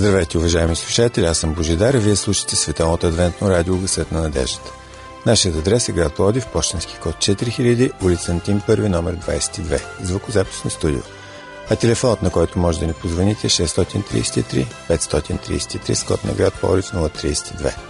Здравейте, уважаеми слушатели, аз съм Божидар и вие слушате Световното адвентно радио Гъсът на надеждата. Нашият адрес е град Лодив, почтенски код 4000, улица Антим 1, номер 22, звукозаписно студио. А телефонът, на който може да ни позвоните е 633 533 с код на град Плодив 032.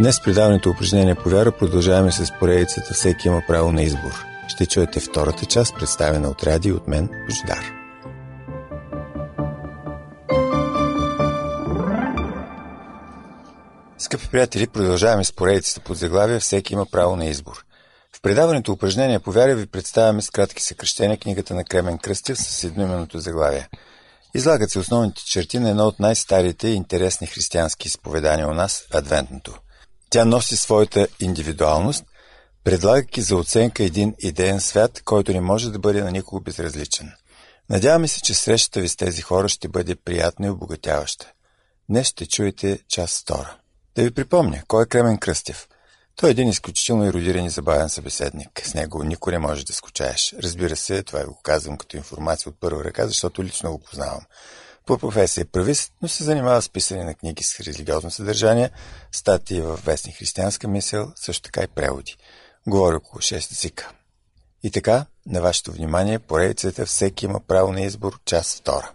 Днес предаването упражнение по вяра продължаваме с поредицата Всеки има право на избор. Ще чуете втората част, представена от Ради от мен, Божидар. Скъпи приятели, продължаваме с поредицата под заглавие Всеки има право на избор. В предаването упражнения по вяра ви представяме с кратки съкръщения книгата на Кремен Кръстев с едноименното заглавие. Излагат се основните черти на едно от най-старите и интересни християнски изповедания у нас – Адвентното. Тя носи своята индивидуалност, предлагайки за оценка един идеен свят, който не може да бъде на никого безразличен. Надяваме се, че срещата ви с тези хора ще бъде приятна и обогатяваща. Днес ще чуете част втора. Да ви припомня, кой е Кремен Кръстев – той е един изключително еродиран и забавен събеседник. С него никой не може да скучаеш. Разбира се, това го казвам като информация от първа ръка, защото лично го познавам. По професия правист, но се занимава с писане на книги с религиозно съдържание, статии в вестни християнска мисъл, също така и преводи. Говори около 6 езика. И така, на вашето внимание, поредицата Всеки има право на избор, част втора.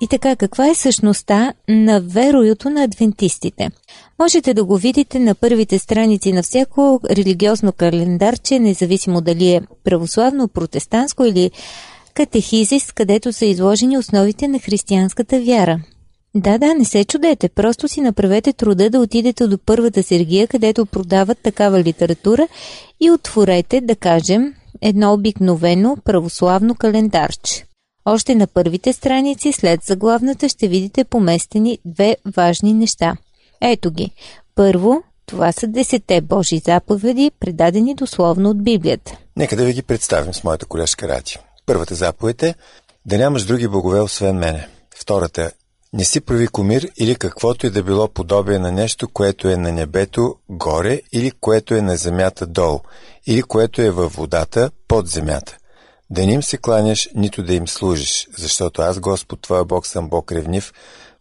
И така, каква е същността на вероюто на адвентистите? Можете да го видите на първите страници на всяко религиозно календарче, независимо дали е православно, протестантско или катехизис, където са изложени основите на християнската вяра. Да, да, не се чудете, просто си направете труда да отидете до първата Сергия, където продават такава литература и отворете, да кажем, едно обикновено православно календарче. Още на първите страници след заглавната ще видите поместени две важни неща. Ето ги. Първо, това са десете Божи заповеди, предадени дословно от Библията. Нека да ви ги представим с моята колежка Ради. Първата заповед е да нямаш други богове освен мене. Втората не си прави комир или каквото и да било подобие на нещо, което е на небето горе или което е на земята долу, или което е във водата под земята. Да не им се кланяш, нито да им служиш, защото аз, Господ, Твоя Бог, съм Бог ревнив,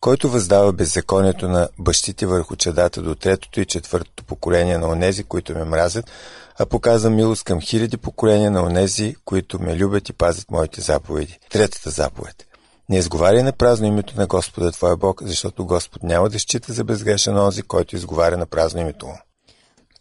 който въздава беззаконието на бащите върху чадата до третото и четвъртото поколение на онези, които ме мразят, а показвам милост към хиляди поколения на онези, които ме любят и пазят моите заповеди. Третата заповед. Не изговаряй на празно името на Господа Твоя Бог, защото Господ няма да счита за безгрешен онзи, който изговаря на празно името му.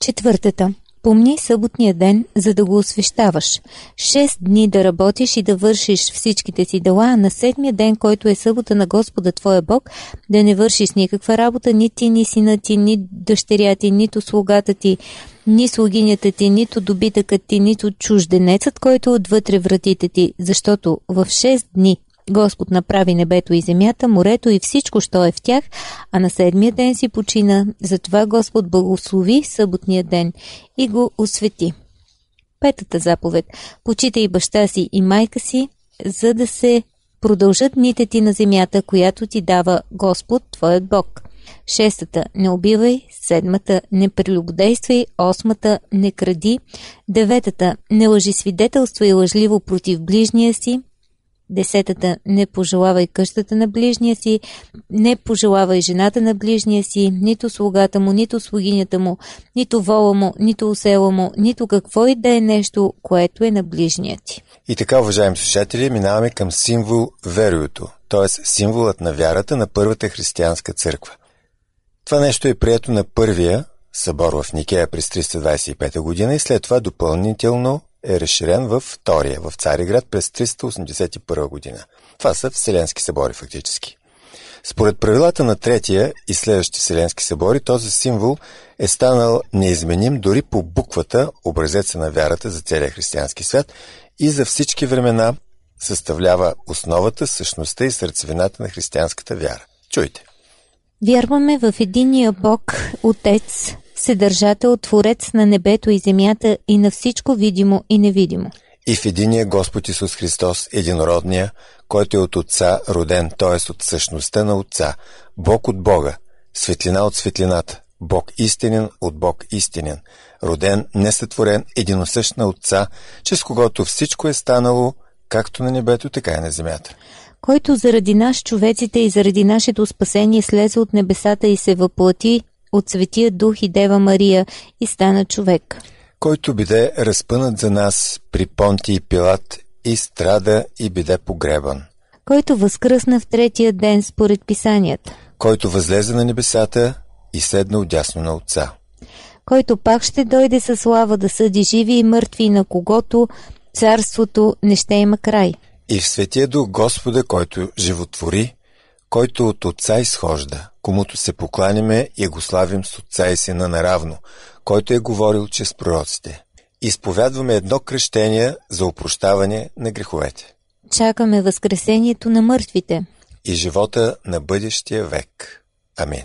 Четвъртата. Помни съботния ден, за да го освещаваш. Шест дни да работиш и да вършиш всичките си дела, а на седмия ден, който е събота на Господа Твоя Бог, да не вършиш никаква работа, ни ти, ни сина ти, ни дъщеря ти, нито слугата ти, ни слугинята ти, нито добитъкът ти, нито чужденецът, който е отвътре вратите ти, защото в шест дни Господ направи небето и земята, морето и всичко, що е в тях, а на седмия ден си почина. Затова Господ благослови съботния ден и го освети. Петата заповед. Почитай баща си и майка си, за да се продължат дните ти на земята, която ти дава Господ, твоят Бог. Шестата – не убивай. Седмата – не прелюбодействай. Осмата – не кради. Деветата – не лъжи свидетелства и лъжливо против ближния си. Десетата – не пожелавай къщата на ближния си, не пожелавай жената на ближния си, нито слугата му, нито слугинята му, нито вола му, нито усела му, нито какво и да е нещо, което е на ближния ти. И така, уважаеми слушатели, минаваме към символ веруюто, т.е. символът на вярата на първата християнска църква. Това нещо е прието на първия събор в Никея през 325 година и след това допълнително е разширен във втория, в Цариград през 381 година. Това са Вселенски събори фактически. Според правилата на третия и следващи Вселенски събори, този символ е станал неизменим дори по буквата, образеца на вярата за целия християнски свят и за всички времена съставлява основата, същността и сърцевината на християнската вяра. Чуйте! Вярваме в единия Бог, Отец, Съдържател, Творец на небето и земята и на всичко видимо и невидимо. И в единия Господ Исус Христос, единородния, който е от Отца роден, т.е. от същността на Отца, Бог от Бога, светлина от светлината, Бог истинен от Бог истинен, роден, несътворен, единосъщ на Отца, чрез когото всичко е станало, както на небето, така и на земята който заради нас човеците и заради нашето спасение слезе от небесата и се въплати от Светия Дух и Дева Мария и стана човек. Който биде разпънат за нас при Понти и Пилат и страда и биде погребан. Който възкръсна в третия ден според писанията. Който възлезе на небесата и седна отясно на Отца. Който пак ще дойде със слава да съди живи и мъртви, на когото царството не ще има край и в Светия Дух Господа, който животвори, който от Отца изхожда, комуто се покланяме и го славим с Отца и Сина наравно, който е говорил чрез пророците. Изповядваме едно кръщение за опрощаване на греховете. Чакаме възкресението на мъртвите. И живота на бъдещия век. Амин.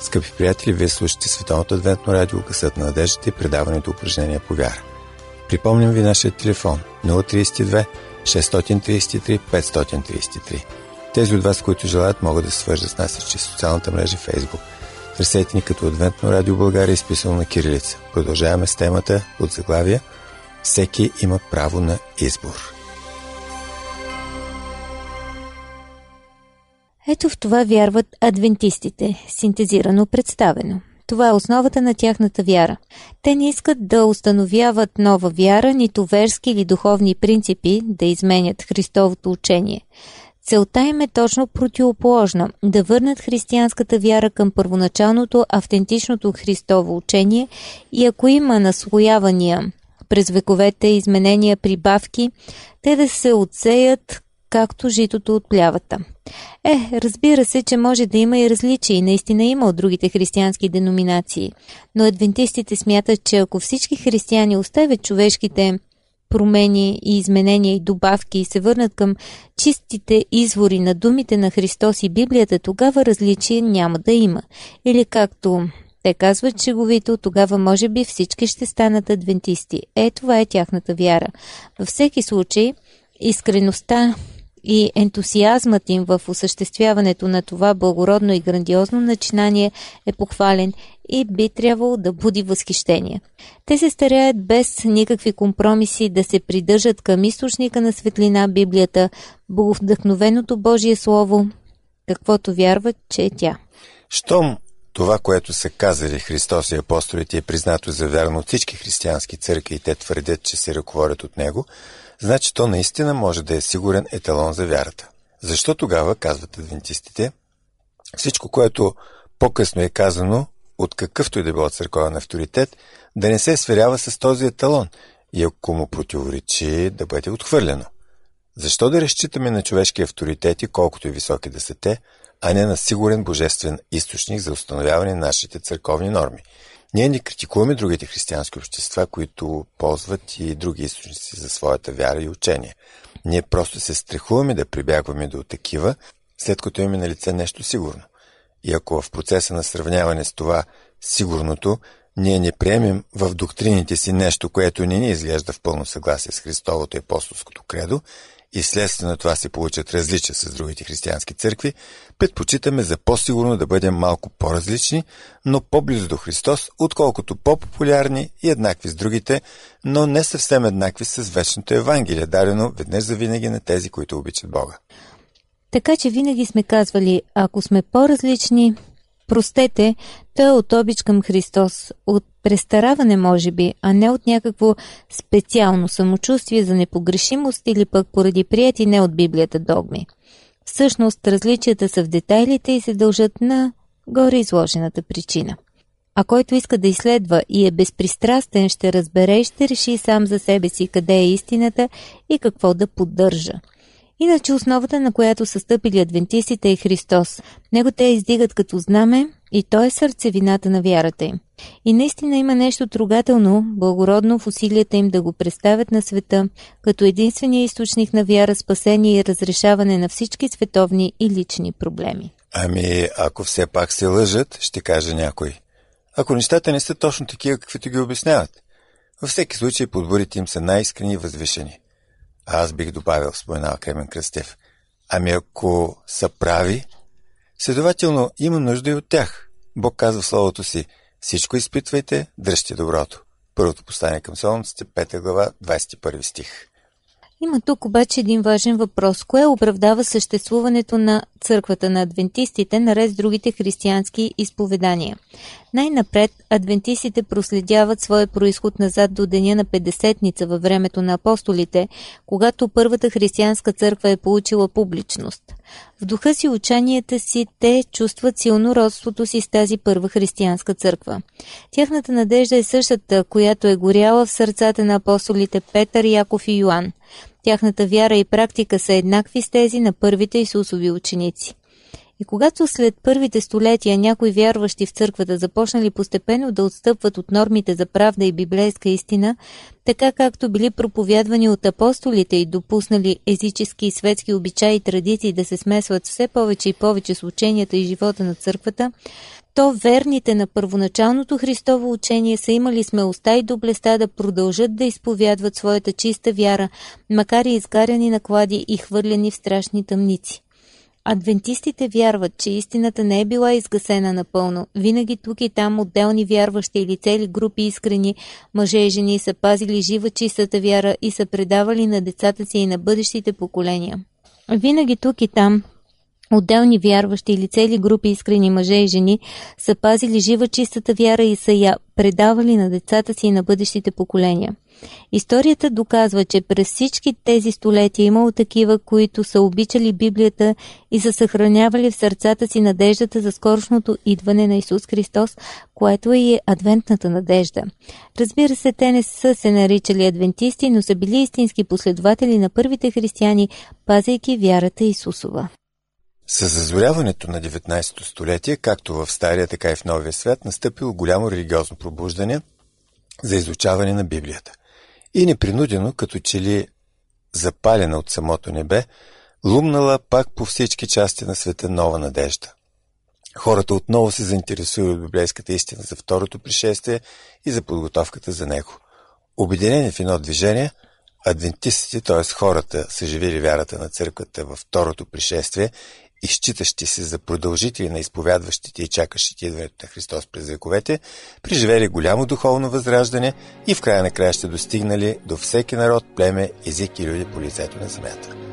Скъпи приятели, вие слушате Световното адвентно радио Късът на надеждата и предаването упражнения по вяра. Припомням ви нашия телефон 032 633 533. Тези от вас, които желаят, могат да свържат с нас чрез социалната мрежа Facebook. Търсете ни като Адвентно радио България, изписано на кирилица. Продължаваме с темата от заглавия Всеки има право на избор. Ето в това вярват адвентистите, синтезирано представено. Това е основата на тяхната вяра. Те не искат да установяват нова вяра, нито верски или духовни принципи да изменят Христовото учение. Целта им е точно противоположна – да върнат християнската вяра към първоначалното, автентичното Христово учение и ако има наслоявания през вековете, изменения, прибавки, те да се отсеят както житото от плявата. Е, разбира се, че може да има и различия, наистина има от другите християнски деноминации, но адвентистите смятат, че ако всички християни оставят човешките промени и изменения и добавки и се върнат към чистите извори на думите на Христос и Библията, тогава различие няма да има. Или както те казват шеговито, тогава може би всички ще станат адвентисти. Е, това е тяхната вяра. Във всеки случай, искреността и ентусиазмът им в осъществяването на това благородно и грандиозно начинание е похвален и би трябвало да буди възхищение. Те се стараят без никакви компромиси да се придържат към източника на светлина Библията, боговдъхновеното Божие Слово, каквото вярват, че е тя. Щом това, което са казали Христос и апостолите е признато за вярно от всички християнски църкви и те твърдят, че се ръководят от него, значи то наистина може да е сигурен еталон за вярата. Защо тогава, казват адвентистите, всичко, което по-късно е казано от какъвто и да било църковен авторитет, да не се сверява с този еталон и ако му противоречи, да бъде отхвърлено. Защо да разчитаме на човешки авторитети, колкото и високи да са те, а не на сигурен божествен източник за установяване на нашите църковни норми? Ние не критикуваме другите християнски общества, които ползват и други източници за своята вяра и учение. Ние просто се страхуваме да прибягваме до такива, след като имаме на лице нещо сигурно. И ако в процеса на сравняване с това сигурното, ние не приемем в доктрините си нещо, което не ни изглежда в пълно съгласие с Христовото и апостолското кредо, и следствие на това се получат различия с другите християнски църкви, предпочитаме за по-сигурно да бъдем малко по-различни, но по-близо до Христос, отколкото по-популярни и еднакви с другите, но не съвсем еднакви с вечното Евангелие, дадено веднъж за винаги на тези, които обичат Бога. Така че винаги сме казвали, ако сме по-различни, простете, той е от обич към Христос, от престараване може би, а не от някакво специално самочувствие за непогрешимост или пък поради прияти не от Библията догми. Всъщност различията са в детайлите и се дължат на горе изложената причина. А който иска да изследва и е безпристрастен, ще разбере и ще реши сам за себе си къде е истината и какво да поддържа – Иначе основата, на която са стъпили адвентистите е Христос. Него те издигат като знаме и той е сърцевината на вярата им. И наистина има нещо трогателно, благородно в усилията им да го представят на света, като единствения източник на вяра, спасение и разрешаване на всички световни и лични проблеми. Ами, ако все пак се лъжат, ще каже някой. Ако нещата не са точно такива, каквито ги обясняват. Във всеки случай подборите им са най-искрени и възвишени. Аз бих добавил, споменава Кремен Кръстев. Ами ако са прави, следователно има нужда и от тях. Бог казва в Словото си, всичко изпитвайте, дръжте доброто. Първото послание към Солнците, 5 глава, 21 стих. Има тук обаче един важен въпрос. Кое оправдава съществуването на църквата на адвентистите наред с другите християнски изповедания? Най-напред, адвентистите проследяват своя происход назад до деня на Педесетница във времето на апостолите, когато първата християнска църква е получила публичност. В духа си учанията си те чувстват силно родството си с тази първа християнска църква. Тяхната надежда е същата, която е горяла в сърцата на апостолите Петър, Яков и Йоанн. Тяхната вяра и практика са еднакви с тези на първите Исусови ученици. И когато след първите столетия някои вярващи в църквата започнали постепенно да отстъпват от нормите за правда и библейска истина, така както били проповядвани от апостолите и допуснали езически и светски обичаи и традиции да се смесват все повече и повече с ученията и живота на църквата, то верните на първоначалното Христово учение са имали смелостта и доблестта да продължат да изповядват своята чиста вяра, макар и изгаряни на клади и хвърлени в страшни тъмници. Адвентистите вярват, че истината не е била изгасена напълно. Винаги тук и там отделни вярващи или цели групи искрени мъже и жени са пазили жива чистата вяра и са предавали на децата си и на бъдещите поколения. Винаги тук и там Отделни вярващи или цели групи искрени мъже и жени са пазили жива чистата вяра и са я предавали на децата си и на бъдещите поколения. Историята доказва, че през всички тези столетия имало такива, които са обичали Библията и са съхранявали в сърцата си надеждата за скорошното идване на Исус Христос, което е и адвентната надежда. Разбира се, те не са се наричали адвентисти, но са били истински последователи на първите християни, пазейки вярата Исусова. С зазоряването на 19 столетие, както в Стария, така и в Новия свят, настъпило голямо религиозно пробуждане за изучаване на Библията. И непринудено, като че ли запалена от самото небе, лумнала пак по всички части на света нова надежда. Хората отново се заинтересуват от библейската истина за второто пришествие и за подготовката за него. Обединени в едно движение – Адвентистите, т.е. хората, са живели вярата на църквата във второто пришествие и считащи се за продължители на изповядващите и чакащите идването на Христос през вековете, преживели голямо духовно възраждане и в края на края ще достигнали до всеки народ, племе, език и люди по лицето на земята.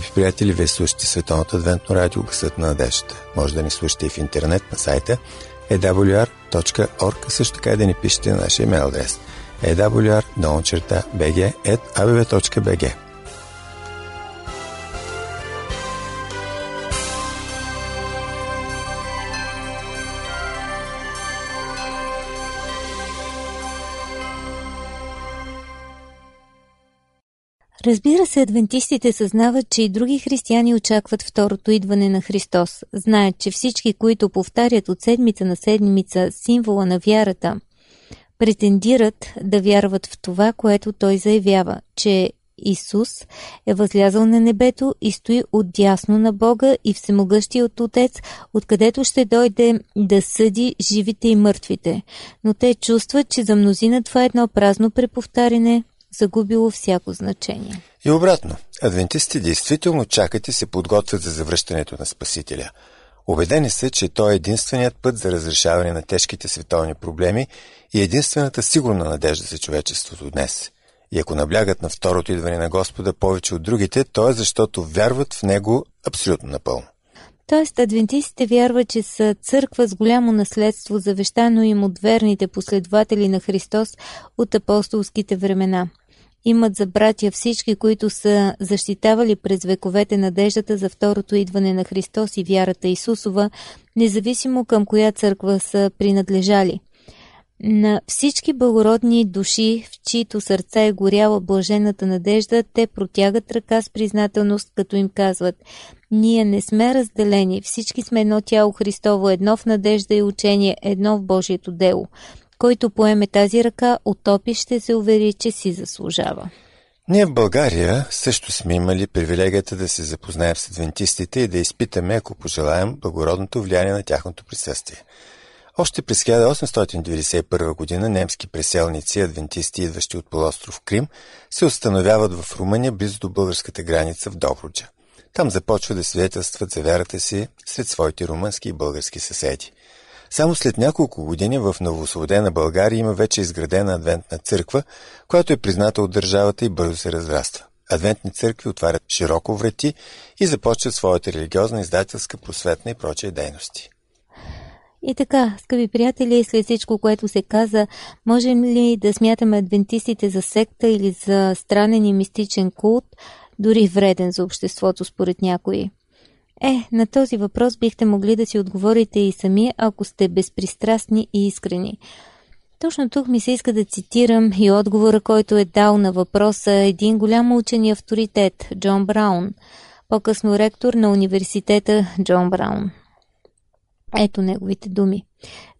Скъпи приятели, вие слушате Световното адвентно радио Гласът на надеждата. Може да ни слушате и в интернет на сайта awr.org, също така и да ни пишете на нашия имейл адрес awr.bg.abv.bg Разбира се, адвентистите съзнават, че и други християни очакват второто идване на Христос. Знаят, че всички, които повтарят от седмица на седмица символа на вярата, претендират да вярват в това, което Той заявява, че Исус е възлязъл на небето и стои отдясно на Бога и всемогъщият Отец, откъдето ще дойде да съди живите и мъртвите. Но те чувстват, че за мнозина това е едно празно преповтаряне, загубило всяко значение. И обратно, адвентистите действително чакат и се подготвят за завръщането на Спасителя. Обедени са, че той е единственият път за разрешаване на тежките световни проблеми и единствената сигурна надежда за човечеството днес. И ако наблягат на второто идване на Господа повече от другите, то е защото вярват в Него абсолютно напълно. Тоест, адвентистите вярват, че са църква с голямо наследство, завещано им от верните последователи на Христос от апостолските времена – имат за братя всички, които са защитавали през вековете надеждата за второто идване на Христос и вярата Исусова, независимо към коя църква са принадлежали. На всички благородни души, в чието сърца е горяла блажената надежда, те протягат ръка с признателност, като им казват «Ние не сме разделени, всички сме едно тяло Христово, едно в надежда и учение, едно в Божието дело». Който поеме тази ръка, отопи ще се увери, че си заслужава. Ние в България също сме имали привилегията да се запознаем с адвентистите и да изпитаме, ако пожелаем, благородното влияние на тяхното присъствие. Още през 1891 година немски преселници, адвентисти, идващи от полуостров Крим, се установяват в Румъния близо до българската граница в Добруджа. Там започва да свидетелстват за вярата си сред своите румънски и български съседи. Само след няколко години в новосвободена България има вече изградена адвентна църква, която е призната от държавата и бързо се разраства. Адвентни църкви отварят широко врати и започват своята религиозна, издателска, просветна и прочие дейности. И така, скъпи приятели, след всичко, което се каза, можем ли да смятаме адвентистите за секта или за странен и мистичен култ, дори вреден за обществото според някои? Е, на този въпрос бихте могли да си отговорите и сами, ако сте безпристрастни и искрени. Точно тук ми се иска да цитирам и отговора, който е дал на въпроса един голям учен и авторитет, Джон Браун, по-късно ректор на университета Джон Браун. Ето неговите думи.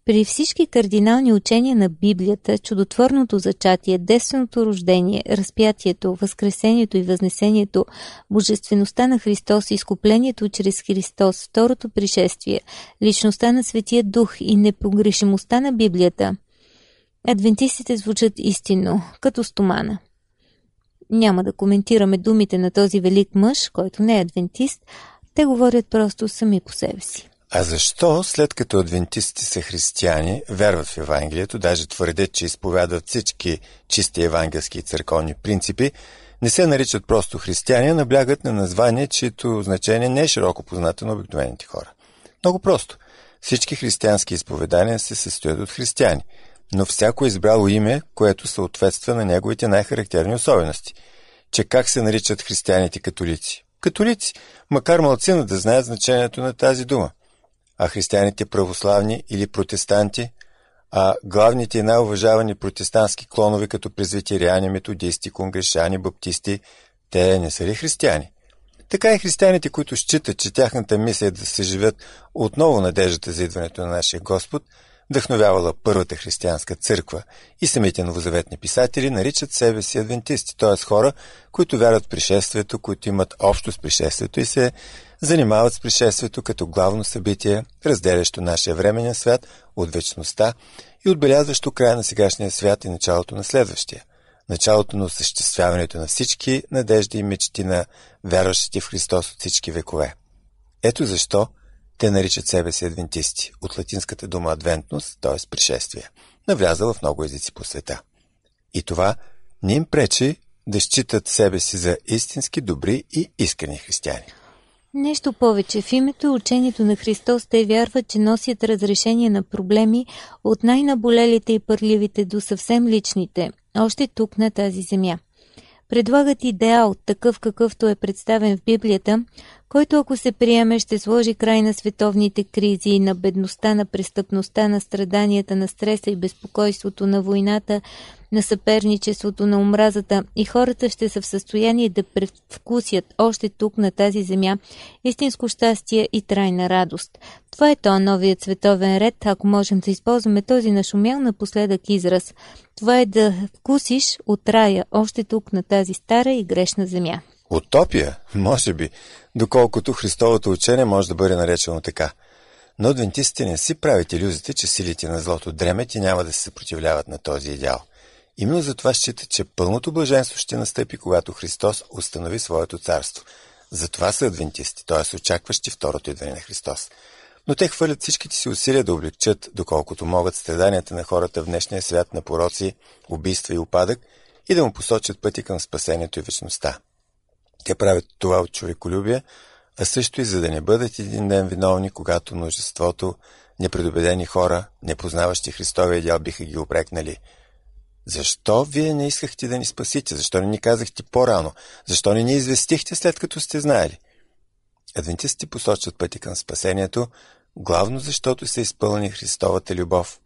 При всички кардинални учения на Библията, чудотворното зачатие, действеното рождение, разпятието, възкресението и възнесението, божествеността на Христос, изкуплението чрез Христос, второто пришествие, личността на Светия Дух и непогрешимостта на Библията, адвентистите звучат истинно, като стомана. Няма да коментираме думите на този велик мъж, който не е адвентист, те говорят просто сами по себе си. А защо, след като адвентистите са християни, вярват в Евангелието, даже твърдят, че изповядват всички чисти евангелски и църковни принципи, не се наричат просто християни, а наблягат на название, чието значение не е широко познато на обикновените хора. Много просто. Всички християнски изповедания се състоят от християни, но всяко е избрало име, което съответства на неговите най-характерни особености. Че как се наричат християните католици? Католици, макар малцина да знаят значението на тази дума а християните православни или протестанти, а главните и най-уважавани протестантски клонове като презвитериани, методисти, конгрешани, баптисти, те не са ли християни? Така и християните, които считат, че тяхната мисия е да се живеят отново надеждата за идването на нашия Господ, вдъхновявала първата християнска църква и самите новозаветни писатели наричат себе си адвентисти, т.е. хора, които вярват в пришествието, които имат общо с пришествието и се занимават с пришествието като главно събитие, разделящо нашия временен свят от вечността и отбелязващо края на сегашния свят и началото на следващия. Началото на осъществяването на всички надежди и мечти на вярващите в Христос от всички векове. Ето защо те наричат себе си адвентисти, от латинската дума адвентност, т.е. пришествие, навлязала в много езици по света. И това не им пречи да считат себе си за истински добри и искрени християни. Нещо повече, в името и учението на Христос те вярват, че носят разрешение на проблеми от най-наболелите и пърливите до съвсем личните, още тук на тази земя. Предлагат идеал, такъв какъвто е представен в Библията, който ако се приеме ще сложи край на световните кризи, на бедността, на престъпността, на страданията, на стреса и безпокойството, на войната, на съперничеството, на омразата и хората ще са в състояние да превкусят още тук на тази земя истинско щастие и трайна радост. Това е то новият световен ред, ако можем да използваме този нашумял напоследък израз. Това е да вкусиш от рая още тук на тази стара и грешна земя. Утопия? Може би, доколкото Христовото учение може да бъде наречено така. Но адвентистите не си правят иллюзите, че силите на злото дремят и няма да се съпротивляват на този идеал. Именно затова считат, че пълното блаженство ще настъпи, когато Христос установи своето царство. Затова са адвентисти, т.е. очакващи второто идване на Христос. Но те хвърлят всичките си усилия да облегчат, доколкото могат страданията на хората в днешния свят на пороци, убийства и упадък и да му посочат пъти към спасението и вечността. Те правят това от човеколюбие, а също и за да не бъдат един ден виновни, когато множеството непредобедени хора, непознаващи Христовия идеал, биха ги опрекнали. Защо вие не искахте да ни спасите? Защо не ни казахте по-рано? Защо не ни известихте след като сте знаели? Адвентистите посочват пъти към спасението, главно защото са изпълни Христовата любов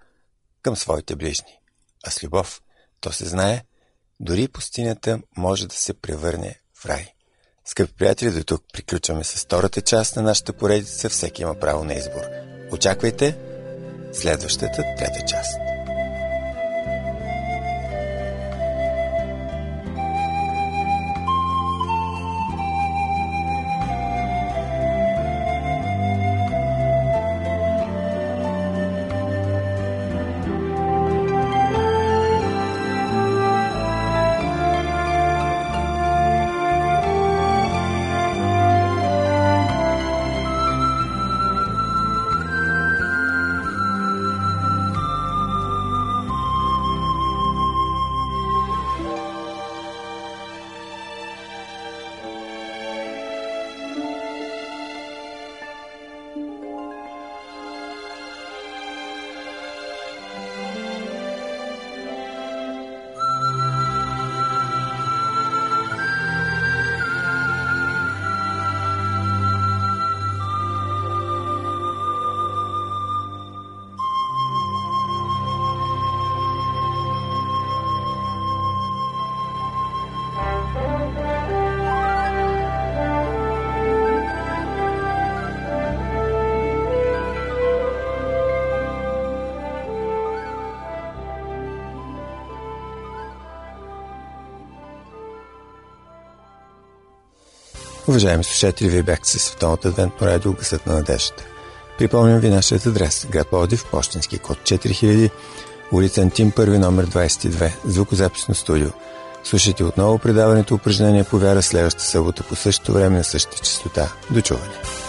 към своите ближни. А с любов, то се знае, дори пустинята може да се превърне в рай. Скъпи приятели, до тук приключваме с втората част на нашата поредица Всеки има право на избор. Очаквайте следващата трета част. Уважаеми слушатели, вие бяхте с Световната адвентно радио Гъсът на надеждата. Припомням ви нашият адрес. Град Пловдив, почтенски код 4000, улица Антим, първи номер 22, звукозаписно студио. Слушайте отново предаването упражнения по вяра следващата събота по същото време на същата частота. До чуване!